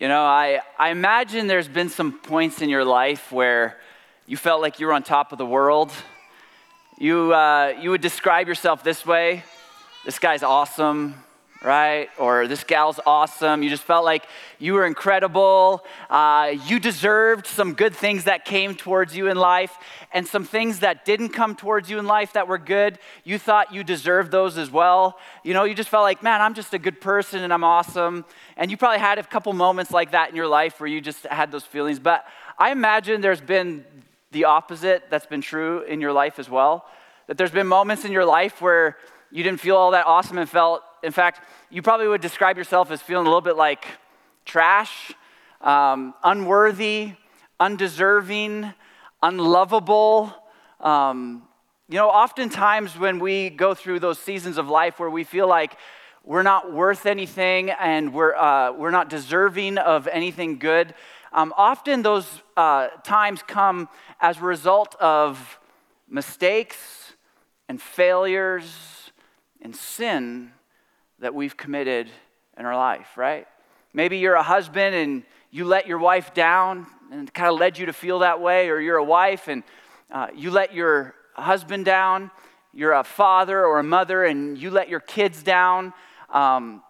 You know, I, I imagine there's been some points in your life where you felt like you were on top of the world. You, uh, you would describe yourself this way this guy's awesome, right? Or this gal's awesome. You just felt like you were incredible. Uh, you deserved some good things that came towards you in life, and some things that didn't come towards you in life that were good. You thought you deserved those as well. You know, you just felt like, man, I'm just a good person and I'm awesome. And you probably had a couple moments like that in your life where you just had those feelings. But I imagine there's been the opposite that's been true in your life as well. That there's been moments in your life where you didn't feel all that awesome and felt, in fact, you probably would describe yourself as feeling a little bit like trash, um, unworthy, undeserving, unlovable. Um, you know, oftentimes when we go through those seasons of life where we feel like we're not worth anything and we're, uh, we're not deserving of anything good, um, often those uh, times come as a result of mistakes and failures and sin that we've committed in our life, right? Maybe you're a husband and you let your wife down and kind of led you to feel that way, or you're a wife and uh, you let your husband down. You're a father or a mother and you let your kids down. Um,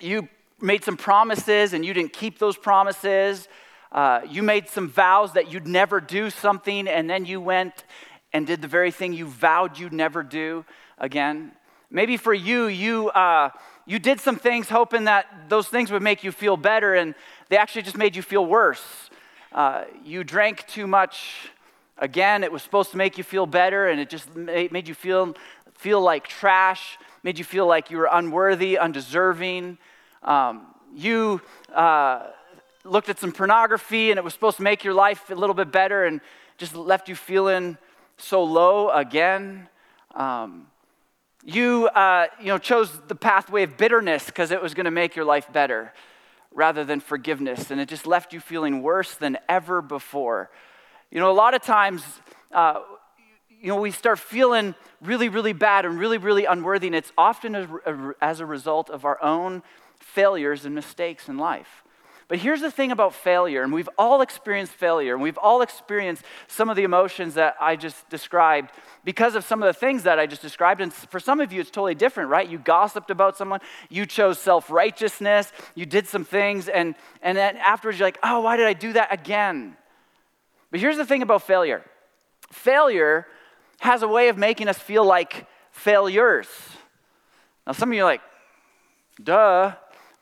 you made some promises and you didn't keep those promises. Uh, you made some vows that you'd never do something and then you went and did the very thing you vowed you'd never do again. Maybe for you, you, uh, you did some things hoping that those things would make you feel better, and they actually just made you feel worse. Uh, you drank too much. Again, it was supposed to make you feel better, and it just made you feel, feel like trash, made you feel like you were unworthy, undeserving. Um, you uh, looked at some pornography, and it was supposed to make your life a little bit better, and just left you feeling so low again. Um, you, uh, you know, chose the pathway of bitterness because it was going to make your life better rather than forgiveness, and it just left you feeling worse than ever before. You know, a lot of times, uh, you know, we start feeling really, really bad and really, really unworthy, and it's often as a result of our own failures and mistakes in life. But here's the thing about failure, and we've all experienced failure, and we've all experienced some of the emotions that I just described because of some of the things that I just described. And for some of you, it's totally different, right? You gossiped about someone, you chose self righteousness, you did some things, and, and then afterwards you're like, oh, why did I do that again? But here's the thing about failure failure has a way of making us feel like failures. Now, some of you are like, duh.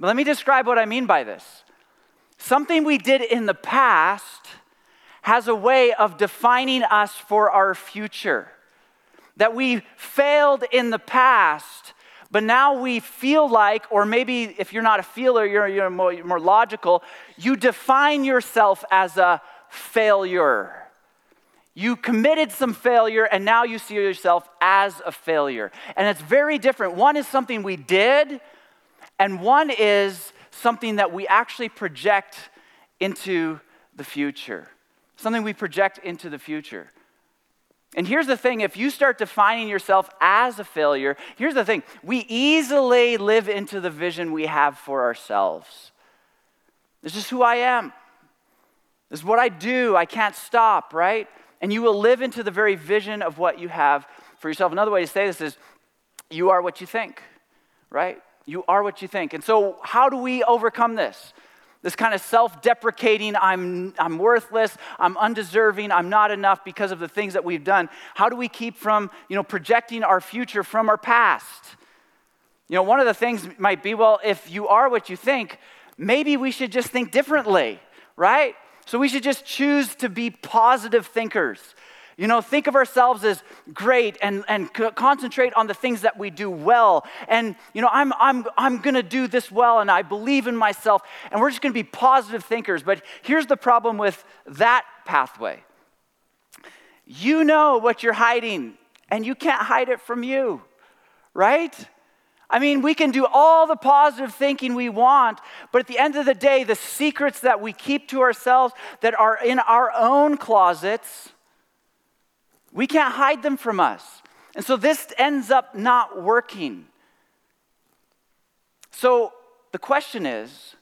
But let me describe what I mean by this. Something we did in the past has a way of defining us for our future. That we failed in the past, but now we feel like, or maybe if you're not a feeler, you're, you're more, you're more logical, you define yourself as a failure. You committed some failure and now you see yourself as a failure. And it's very different. One is something we did, and one is something that we actually project into the future. Something we project into the future. And here's the thing if you start defining yourself as a failure, here's the thing we easily live into the vision we have for ourselves. This is who I am. This is what I do. I can't stop, right? And you will live into the very vision of what you have for yourself. Another way to say this is you are what you think, right? You are what you think. And so, how do we overcome this? This kind of self deprecating, I'm, I'm worthless, I'm undeserving, I'm not enough because of the things that we've done. How do we keep from, you know, projecting our future from our past? You know, one of the things might be well, if you are what you think, maybe we should just think differently, right? So we should just choose to be positive thinkers. You know, think of ourselves as great and, and concentrate on the things that we do well. And, you know, I'm, I'm, I'm going to do this well and I believe in myself. And we're just going to be positive thinkers. But here's the problem with that pathway you know what you're hiding, and you can't hide it from you, right? I mean, we can do all the positive thinking we want, but at the end of the day, the secrets that we keep to ourselves that are in our own closets, we can't hide them from us. And so this ends up not working. So the question is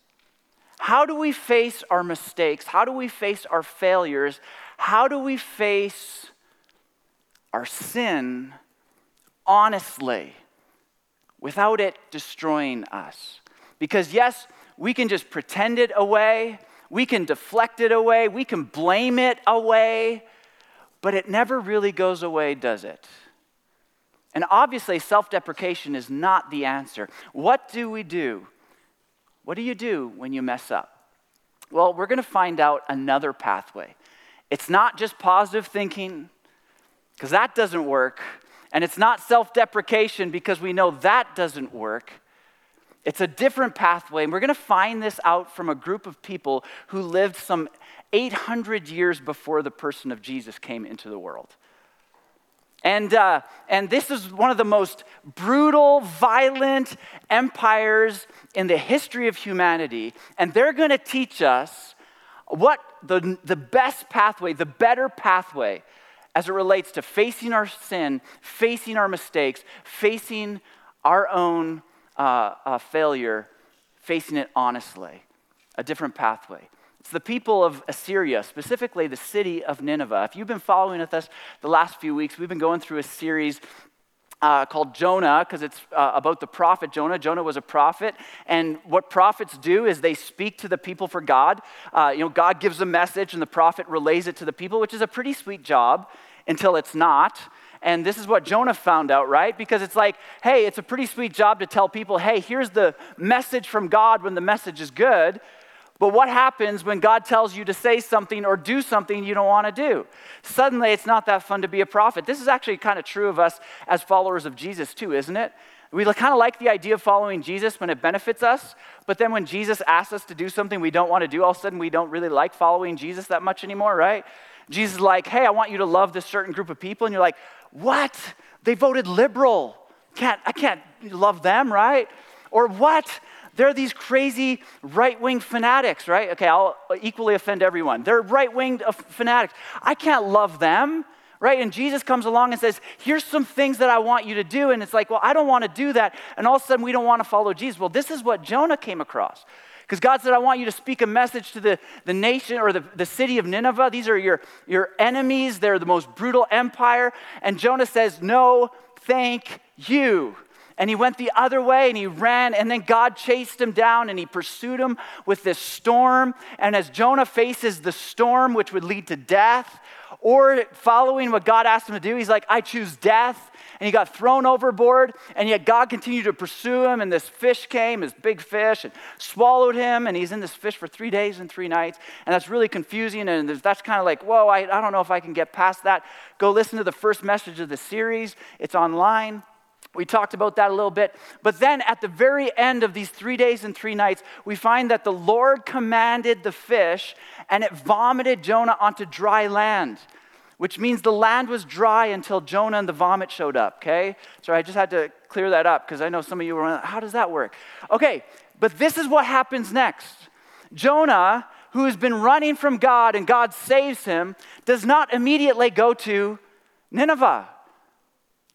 how do we face our mistakes? How do we face our failures? How do we face our sin honestly without it destroying us? Because, yes, we can just pretend it away, we can deflect it away, we can blame it away, but it never really goes away, does it? And obviously, self deprecation is not the answer. What do we do? What do you do when you mess up? Well, we're going to find out another pathway. It's not just positive thinking, because that doesn't work. And it's not self deprecation, because we know that doesn't work. It's a different pathway. And we're going to find this out from a group of people who lived some 800 years before the person of Jesus came into the world. And, uh, and this is one of the most brutal, violent empires in the history of humanity. And they're going to teach us what the, the best pathway, the better pathway, as it relates to facing our sin, facing our mistakes, facing our own uh, uh, failure, facing it honestly. A different pathway. It's the people of Assyria, specifically the city of Nineveh. If you've been following with us the last few weeks, we've been going through a series uh, called Jonah because it's uh, about the prophet Jonah. Jonah was a prophet, and what prophets do is they speak to the people for God. Uh, you know, God gives a message, and the prophet relays it to the people, which is a pretty sweet job until it's not. And this is what Jonah found out, right? Because it's like, hey, it's a pretty sweet job to tell people, hey, here's the message from God when the message is good. But what happens when God tells you to say something or do something you don't want to do? Suddenly, it's not that fun to be a prophet. This is actually kind of true of us as followers of Jesus, too, isn't it? We kind of like the idea of following Jesus when it benefits us, but then when Jesus asks us to do something we don't want to do, all of a sudden we don't really like following Jesus that much anymore, right? Jesus is like, hey, I want you to love this certain group of people. And you're like, what? They voted liberal. Can't, I can't love them, right? Or what? They're these crazy right wing fanatics, right? Okay, I'll equally offend everyone. They're right wing fanatics. I can't love them, right? And Jesus comes along and says, Here's some things that I want you to do. And it's like, Well, I don't want to do that. And all of a sudden, we don't want to follow Jesus. Well, this is what Jonah came across. Because God said, I want you to speak a message to the, the nation or the, the city of Nineveh. These are your, your enemies, they're the most brutal empire. And Jonah says, No, thank you. And he went the other way and he ran, and then God chased him down and he pursued him with this storm. And as Jonah faces the storm, which would lead to death, or following what God asked him to do, he's like, I choose death. And he got thrown overboard, and yet God continued to pursue him. And this fish came, this big fish, and swallowed him. And he's in this fish for three days and three nights. And that's really confusing. And that's kind of like, whoa, I, I don't know if I can get past that. Go listen to the first message of the series, it's online. We talked about that a little bit. But then at the very end of these three days and three nights, we find that the Lord commanded the fish and it vomited Jonah onto dry land, which means the land was dry until Jonah and the vomit showed up, okay? So I just had to clear that up because I know some of you were, how does that work? Okay, but this is what happens next. Jonah, who has been running from God and God saves him, does not immediately go to Nineveh.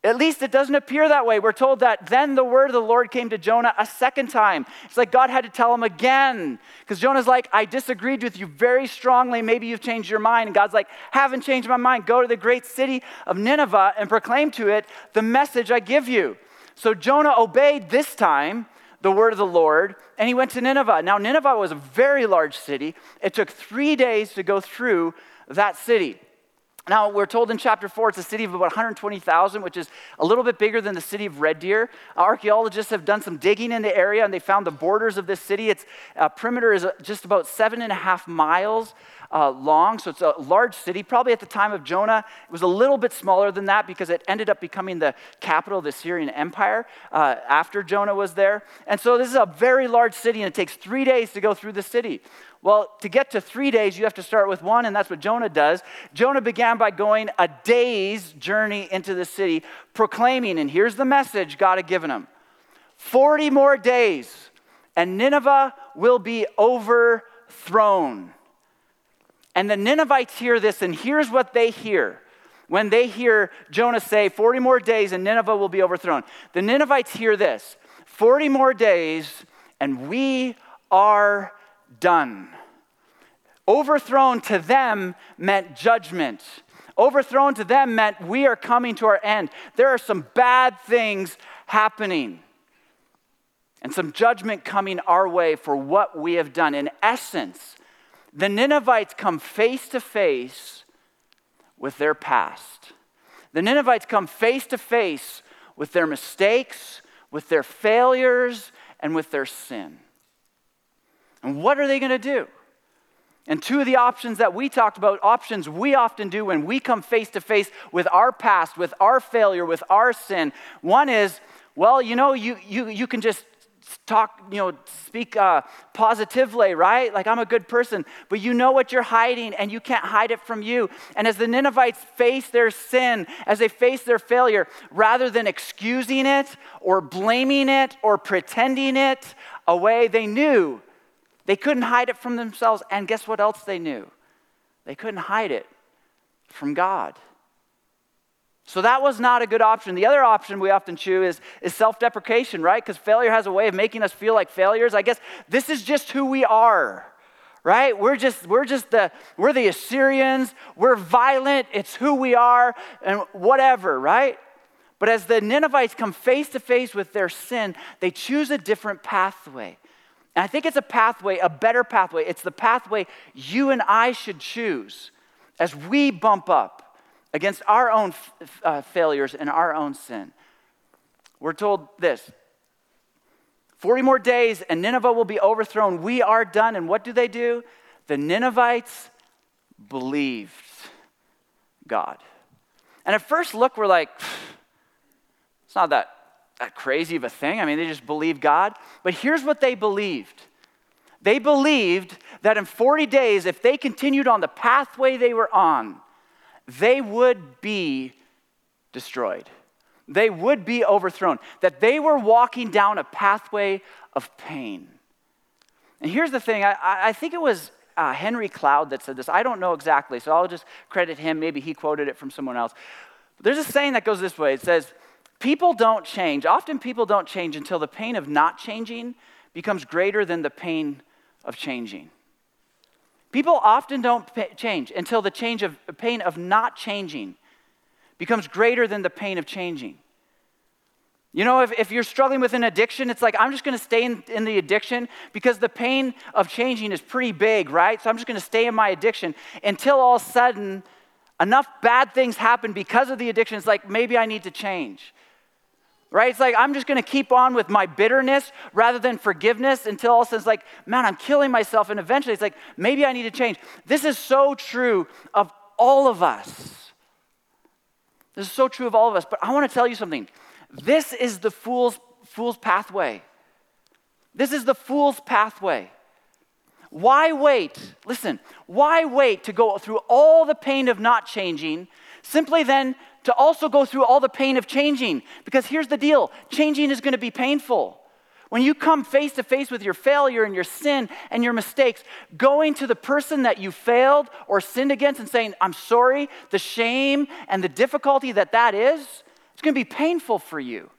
At least it doesn't appear that way. We're told that then the word of the Lord came to Jonah a second time. It's like God had to tell him again. Because Jonah's like, I disagreed with you very strongly. Maybe you've changed your mind. And God's like, haven't changed my mind. Go to the great city of Nineveh and proclaim to it the message I give you. So Jonah obeyed this time the word of the Lord, and he went to Nineveh. Now, Nineveh was a very large city. It took three days to go through that city. Now, we're told in chapter 4 it's a city of about 120,000, which is a little bit bigger than the city of Red Deer. Archaeologists have done some digging in the area and they found the borders of this city. Its uh, perimeter is uh, just about seven and a half miles uh, long, so it's a large city. Probably at the time of Jonah, it was a little bit smaller than that because it ended up becoming the capital of the Assyrian Empire uh, after Jonah was there. And so this is a very large city and it takes three days to go through the city. Well, to get to three days, you have to start with one, and that's what Jonah does. Jonah began by going a day's journey into the city, proclaiming, and here's the message God had given him 40 more days, and Nineveh will be overthrown. And the Ninevites hear this, and here's what they hear. When they hear Jonah say, 40 more days and Nineveh will be overthrown, the Ninevites hear this 40 more days and we are done. Overthrown to them meant judgment. Overthrown to them meant we are coming to our end. There are some bad things happening and some judgment coming our way for what we have done. In essence, the Ninevites come face to face with their past. The Ninevites come face to face with their mistakes, with their failures, and with their sin. And what are they going to do? And two of the options that we talked about, options we often do when we come face to face with our past, with our failure, with our sin. One is, well, you know, you, you, you can just talk, you know, speak uh, positively, right? Like I'm a good person, but you know what you're hiding and you can't hide it from you. And as the Ninevites face their sin, as they face their failure, rather than excusing it or blaming it or pretending it away, they knew they couldn't hide it from themselves. And guess what else they knew? They couldn't hide it from God. So that was not a good option. The other option we often choose is, is self deprecation, right? Because failure has a way of making us feel like failures. I guess this is just who we are, right? We're just, we're just the, we're the Assyrians. We're violent. It's who we are and whatever, right? But as the Ninevites come face to face with their sin, they choose a different pathway. And I think it's a pathway, a better pathway. It's the pathway you and I should choose as we bump up against our own uh, failures and our own sin. We're told this 40 more days and Nineveh will be overthrown. We are done. And what do they do? The Ninevites believed God. And at first look, we're like, it's not that, that crazy of a thing. I mean, they just believe God. But here's what they believed they believed that in 40 days, if they continued on the pathway they were on, they would be destroyed. They would be overthrown. That they were walking down a pathway of pain. And here's the thing I, I think it was uh, Henry Cloud that said this. I don't know exactly, so I'll just credit him. Maybe he quoted it from someone else. There's a saying that goes this way it says, People don't change. Often people don't change until the pain of not changing becomes greater than the pain of changing. People often don't change until the change of pain of not changing becomes greater than the pain of changing. You know, if, if you're struggling with an addiction, it's like, I'm just going to stay in, in the addiction because the pain of changing is pretty big, right? So I'm just going to stay in my addiction until all of a sudden enough bad things happen because of the addiction. It's like, maybe I need to change right? It's like I'm just going to keep on with my bitterness rather than forgiveness until all of a sudden it's like, man, I'm killing myself. And eventually it's like, maybe I need to change. This is so true of all of us. This is so true of all of us. But I want to tell you something. This is the fool's, fool's pathway. This is the fool's pathway. Why wait? Listen, why wait to go through all the pain of not changing simply then to also go through all the pain of changing. Because here's the deal changing is going to be painful. When you come face to face with your failure and your sin and your mistakes, going to the person that you failed or sinned against and saying, I'm sorry, the shame and the difficulty that that is, it's going to be painful for you.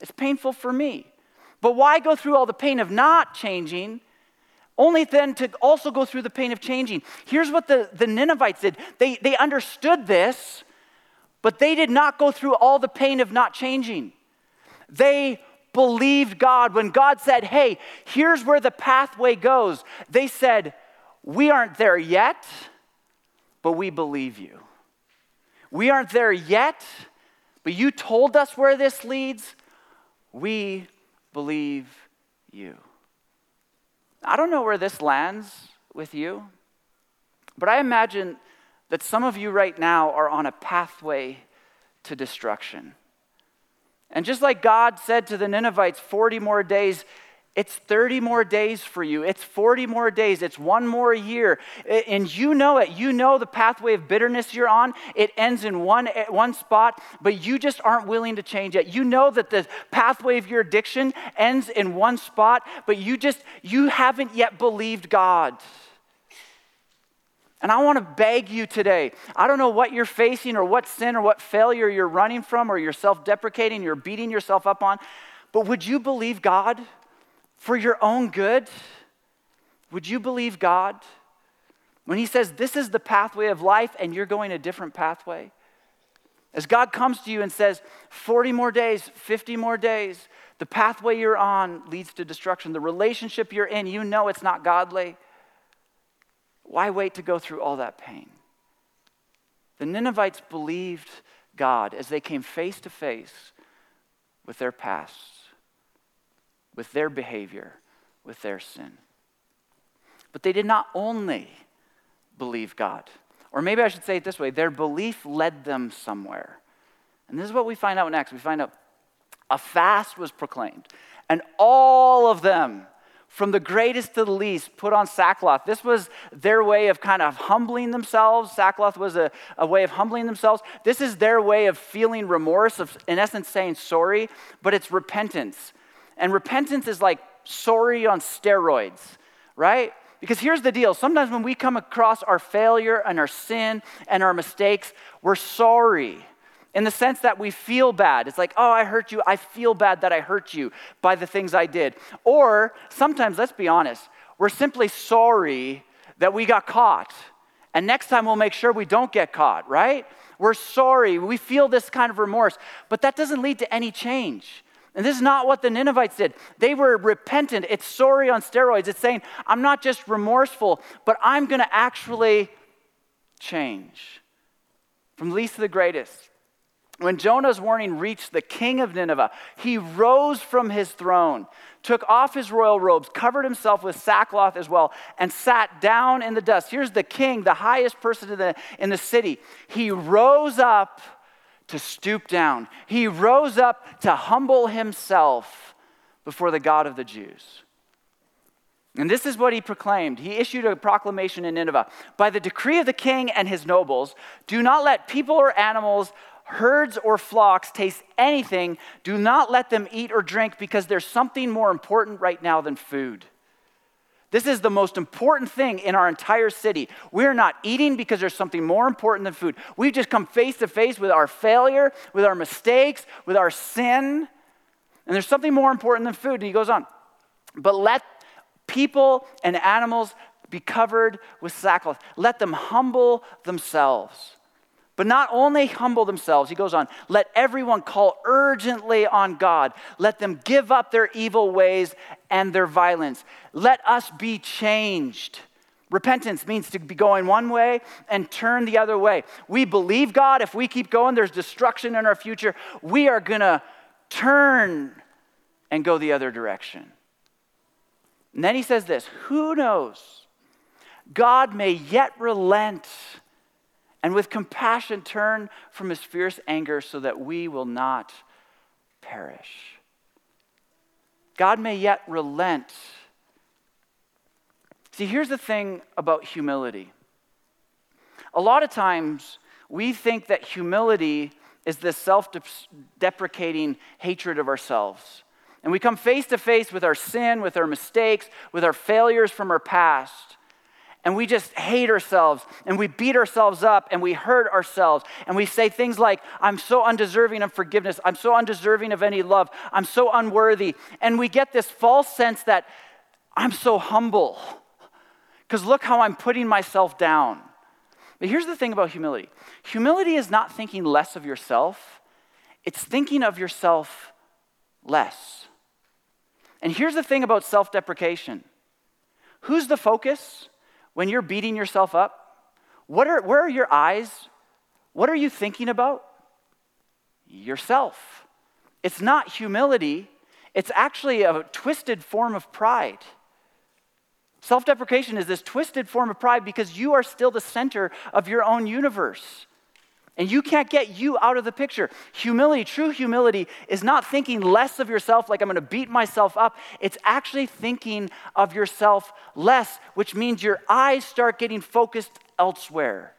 It's painful for me. But why go through all the pain of not changing? Only then to also go through the pain of changing. Here's what the, the Ninevites did they, they understood this, but they did not go through all the pain of not changing. They believed God. When God said, Hey, here's where the pathway goes, they said, We aren't there yet, but we believe you. We aren't there yet, but you told us where this leads. We believe you. I don't know where this lands with you, but I imagine that some of you right now are on a pathway to destruction. And just like God said to the Ninevites, 40 more days, it's 30 more days for you. It's 40 more days. It's one more year. And you know it. You know the pathway of bitterness you're on. It ends in one, eh, one spot, but you just aren't willing to change it. You know that the pathway of your addiction ends in one spot, but you just, you haven't yet believed God. And I want to beg you today. I don't know what you're facing or what sin or what failure you're running from or you're self deprecating, you're beating yourself up on, but would you believe God for your own good? Would you believe God when He says this is the pathway of life and you're going a different pathway? As God comes to you and says, 40 more days, 50 more days, the pathway you're on leads to destruction. The relationship you're in, you know it's not godly. Why wait to go through all that pain? The Ninevites believed God as they came face to face with their pasts, with their behavior, with their sin. But they did not only believe God, or maybe I should say it this way their belief led them somewhere. And this is what we find out next. We find out a fast was proclaimed, and all of them from the greatest to the least, put on sackcloth. This was their way of kind of humbling themselves. Sackcloth was a, a way of humbling themselves. This is their way of feeling remorse, of, in essence, saying sorry, but it's repentance. And repentance is like sorry on steroids, right? Because here's the deal sometimes when we come across our failure and our sin and our mistakes, we're sorry in the sense that we feel bad. It's like, oh, I hurt you. I feel bad that I hurt you by the things I did. Or sometimes, let's be honest, we're simply sorry that we got caught. And next time we'll make sure we don't get caught, right? We're sorry. We feel this kind of remorse. But that doesn't lead to any change. And this is not what the Ninevites did. They were repentant. It's sorry on steroids. It's saying, I'm not just remorseful, but I'm going to actually change. From least to the greatest. When Jonah's warning reached the king of Nineveh, he rose from his throne, took off his royal robes, covered himself with sackcloth as well, and sat down in the dust. Here's the king, the highest person in the, in the city. He rose up to stoop down, he rose up to humble himself before the God of the Jews. And this is what he proclaimed. He issued a proclamation in Nineveh By the decree of the king and his nobles, do not let people or animals herds or flocks taste anything, do not let them eat or drink because there's something more important right now than food. This is the most important thing in our entire city. We're not eating because there's something more important than food. We've just come face to face with our failure, with our mistakes, with our sin, and there's something more important than food. And he goes on, but let people and animals be covered with sackcloth, let them humble themselves. But not only humble themselves, he goes on, let everyone call urgently on God. Let them give up their evil ways and their violence. Let us be changed. Repentance means to be going one way and turn the other way. We believe God. If we keep going, there's destruction in our future. We are going to turn and go the other direction. And then he says this Who knows? God may yet relent and with compassion turn from his fierce anger so that we will not perish. God may yet relent. See, here's the thing about humility. A lot of times we think that humility is this self deprecating hatred of ourselves. And we come face to face with our sin, with our mistakes, with our failures from our past and we just hate ourselves and we beat ourselves up and we hurt ourselves and we say things like, I'm so undeserving of forgiveness. I'm so undeserving of any love. I'm so unworthy. And we get this false sense that I'm so humble because look how I'm putting myself down. But here's the thing about humility humility is not thinking less of yourself, it's thinking of yourself less. And here's the thing about self deprecation who's the focus? When you're beating yourself up? What are, where are your eyes? What are you thinking about? Yourself. It's not humility, it's actually a twisted form of pride. Self deprecation is this twisted form of pride because you are still the center of your own universe. And you can't get you out of the picture. Humility, true humility, is not thinking less of yourself like I'm to beat myself up. It's actually thinking of yourself less, which means your eyes start getting focused elsewhere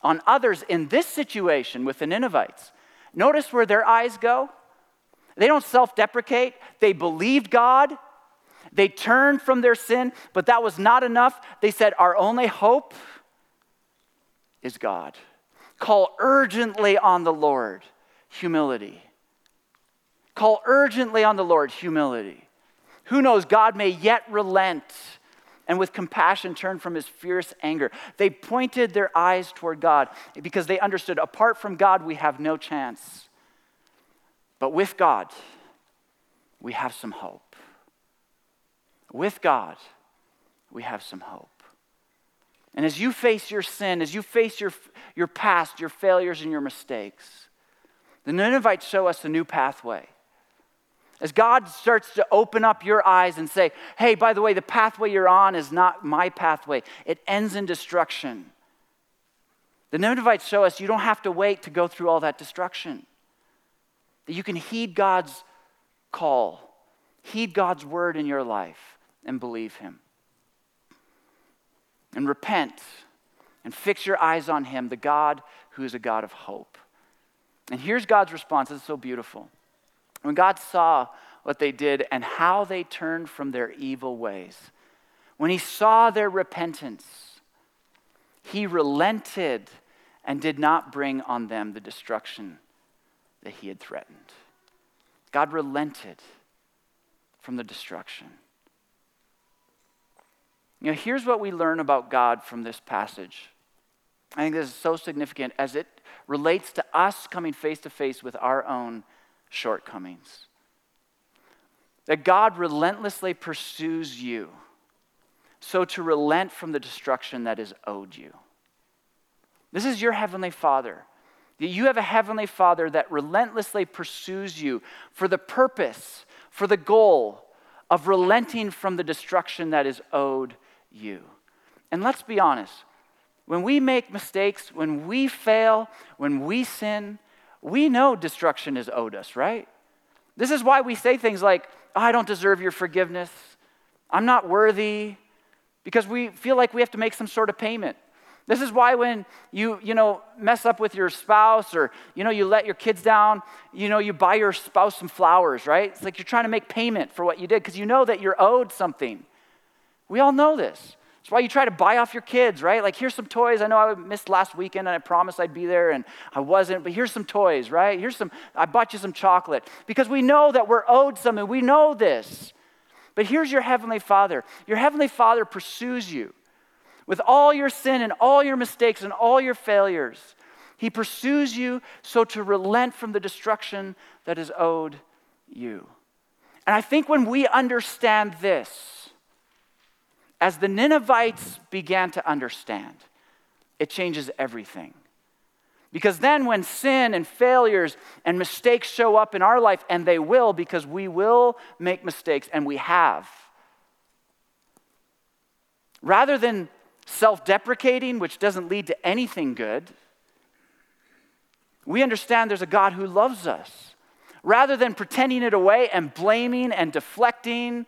on others in this situation with the Ninevites. Notice where their eyes go. They don't self deprecate, they believed God. They turned from their sin, but that was not enough. They said, Our only hope is God. Call urgently on the Lord, humility. Call urgently on the Lord, humility. Who knows, God may yet relent and with compassion turn from his fierce anger. They pointed their eyes toward God because they understood apart from God, we have no chance. But with God, we have some hope. With God, we have some hope. And as you face your sin, as you face your, your past, your failures, and your mistakes, the Ninevites show us a new pathway. As God starts to open up your eyes and say, hey, by the way, the pathway you're on is not my pathway, it ends in destruction. The Ninevites show us you don't have to wait to go through all that destruction. That you can heed God's call, heed God's word in your life, and believe Him. And repent and fix your eyes on Him, the God who is a God of hope. And here's God's response. It's so beautiful. When God saw what they did and how they turned from their evil ways, when he saw their repentance, he relented and did not bring on them the destruction that he had threatened. God relented from the destruction. You know, here's what we learn about God from this passage. I think this is so significant as it relates to us coming face to face with our own shortcomings. That God relentlessly pursues you, so to relent from the destruction that is owed you. This is your Heavenly Father. You have a Heavenly Father that relentlessly pursues you for the purpose, for the goal of relenting from the destruction that is owed you. And let's be honest when we make mistakes, when we fail, when we sin, we know destruction is owed us, right? This is why we say things like, oh, I don't deserve your forgiveness. I'm not worthy, because we feel like we have to make some sort of payment. This is why when you, you know, mess up with your spouse or, you know, you let your kids down, you know, you buy your spouse some flowers, right? It's like you're trying to make payment for what you did because you know that you're owed something. We all know this. That's why you try to buy off your kids, right? Like, here's some toys. I know I missed last weekend and I promised I'd be there and I wasn't, but here's some toys, right? Here's some, I bought you some chocolate because we know that we're owed something. We know this. But here's your Heavenly Father your Heavenly Father pursues you with all your sin and all your mistakes and all your failures. He pursues you so to relent from the destruction that is owed you. And I think when we understand this, as the Ninevites began to understand, it changes everything. Because then, when sin and failures and mistakes show up in our life, and they will, because we will make mistakes, and we have, rather than self deprecating, which doesn't lead to anything good, we understand there's a God who loves us. Rather than pretending it away and blaming and deflecting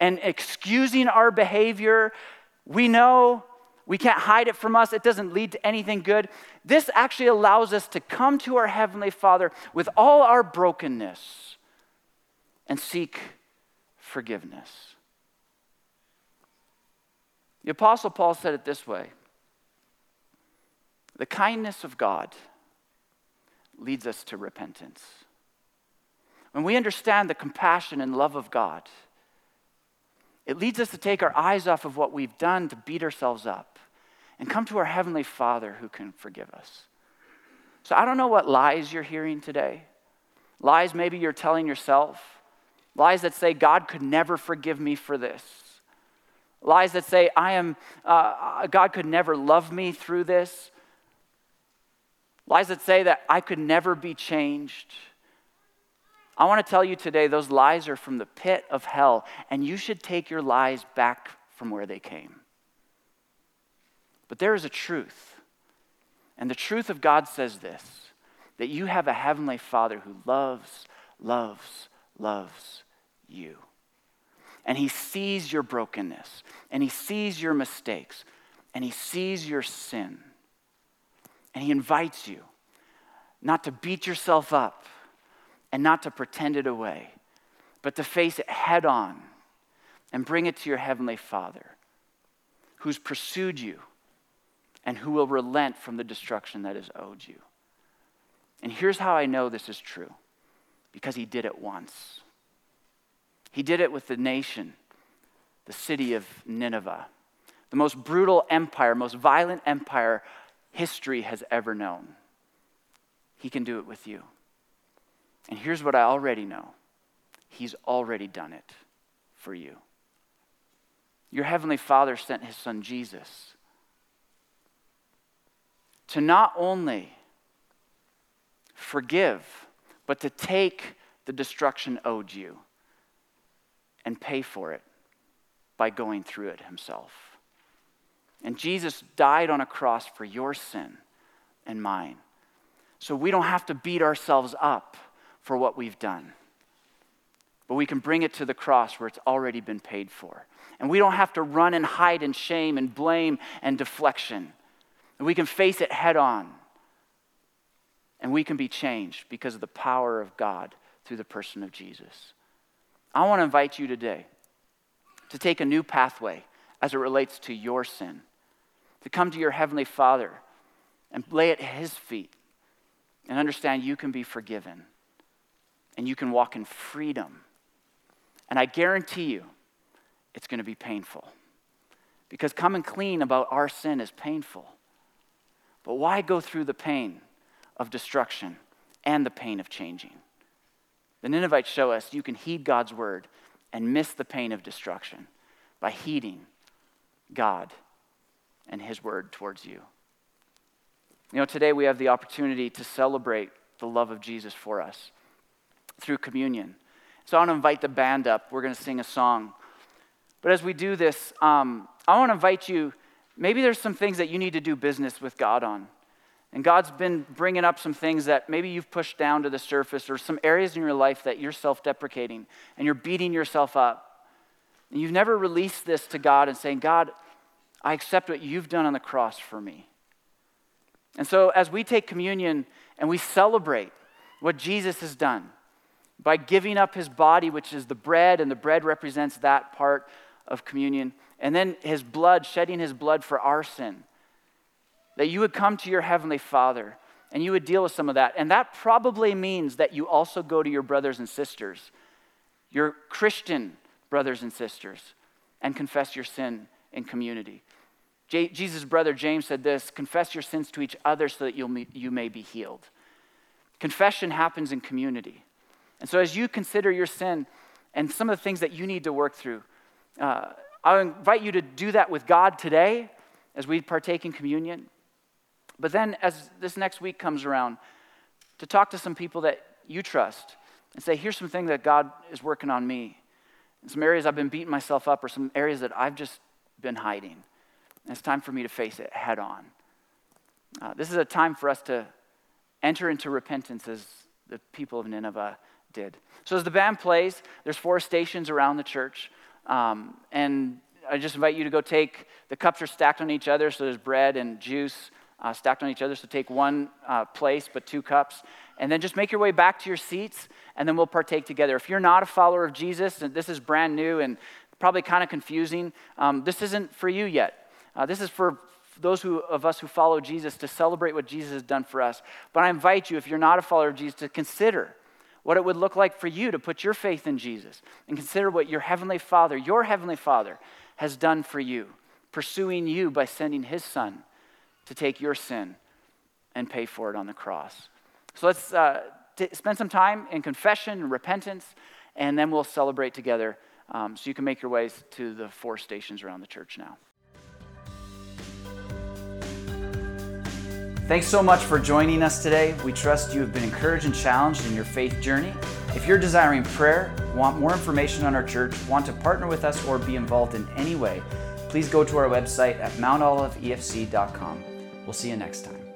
and excusing our behavior. We know we can't hide it from us, it doesn't lead to anything good. This actually allows us to come to our Heavenly Father with all our brokenness and seek forgiveness. The Apostle Paul said it this way The kindness of God leads us to repentance. When we understand the compassion and love of God, it leads us to take our eyes off of what we've done to beat ourselves up and come to our Heavenly Father who can forgive us. So I don't know what lies you're hearing today. Lies maybe you're telling yourself. Lies that say, God could never forgive me for this. Lies that say, I am, uh, God could never love me through this. Lies that say that I could never be changed. I want to tell you today those lies are from the pit of hell, and you should take your lies back from where they came. But there is a truth, and the truth of God says this that you have a heavenly Father who loves, loves, loves you. And he sees your brokenness, and he sees your mistakes, and he sees your sin. And he invites you not to beat yourself up and not to pretend it away, but to face it head on and bring it to your Heavenly Father who's pursued you and who will relent from the destruction that is owed you. And here's how I know this is true because He did it once. He did it with the nation the city of Nineveh, the most brutal empire, most violent empire history has ever known. He can do it with you. And here's what I already know He's already done it for you. Your Heavenly Father sent His Son Jesus to not only forgive, but to take the destruction owed you and pay for it by going through it Himself. And Jesus died on a cross for your sin and mine. So we don't have to beat ourselves up for what we've done. But we can bring it to the cross where it's already been paid for. And we don't have to run and hide in shame and blame and deflection. And we can face it head on. And we can be changed because of the power of God through the person of Jesus. I want to invite you today to take a new pathway as it relates to your sin, to come to your Heavenly Father and lay at His feet and understand you can be forgiven and you can walk in freedom. And I guarantee you, it's going to be painful. Because coming clean about our sin is painful. But why go through the pain of destruction and the pain of changing? The Ninevites show us you can heed God's word and miss the pain of destruction by heeding God and his word towards you. You know, today we have the opportunity to celebrate the love of Jesus for us through communion. So I want to invite the band up. We're going to sing a song. But as we do this, um, I want to invite you. Maybe there's some things that you need to do business with God on. And God's been bringing up some things that maybe you've pushed down to the surface or some areas in your life that you're self deprecating and you're beating yourself up. And you've never released this to God and saying, God, I accept what you've done on the cross for me. And so, as we take communion and we celebrate what Jesus has done by giving up his body, which is the bread, and the bread represents that part of communion, and then his blood, shedding his blood for our sin, that you would come to your heavenly Father and you would deal with some of that. And that probably means that you also go to your brothers and sisters, your Christian brothers and sisters, and confess your sin in community. J- Jesus' brother James said this confess your sins to each other so that you'll, you may be healed. Confession happens in community. And so, as you consider your sin and some of the things that you need to work through, uh, I invite you to do that with God today as we partake in communion. But then, as this next week comes around, to talk to some people that you trust and say, here's some things that God is working on me. Some areas I've been beating myself up, or some areas that I've just been hiding. And it's time for me to face it head on. Uh, this is a time for us to enter into repentance as the people of Nineveh did. So, as the band plays, there's four stations around the church. Um, and I just invite you to go take the cups are stacked on each other, so there's bread and juice uh, stacked on each other. So, take one uh, place, but two cups. And then just make your way back to your seats, and then we'll partake together. If you're not a follower of Jesus, and this is brand new and probably kind of confusing, um, this isn't for you yet. Uh, this is for those who, of us who follow Jesus to celebrate what Jesus has done for us. But I invite you, if you're not a follower of Jesus, to consider what it would look like for you to put your faith in Jesus and consider what your Heavenly Father, your Heavenly Father, has done for you, pursuing you by sending His Son to take your sin and pay for it on the cross. So let's uh, t- spend some time in confession and repentance, and then we'll celebrate together. Um, so you can make your ways to the four stations around the church now. Thanks so much for joining us today. We trust you have been encouraged and challenged in your faith journey. If you're desiring prayer, want more information on our church, want to partner with us, or be involved in any way, please go to our website at mountoliveefc.com. We'll see you next time.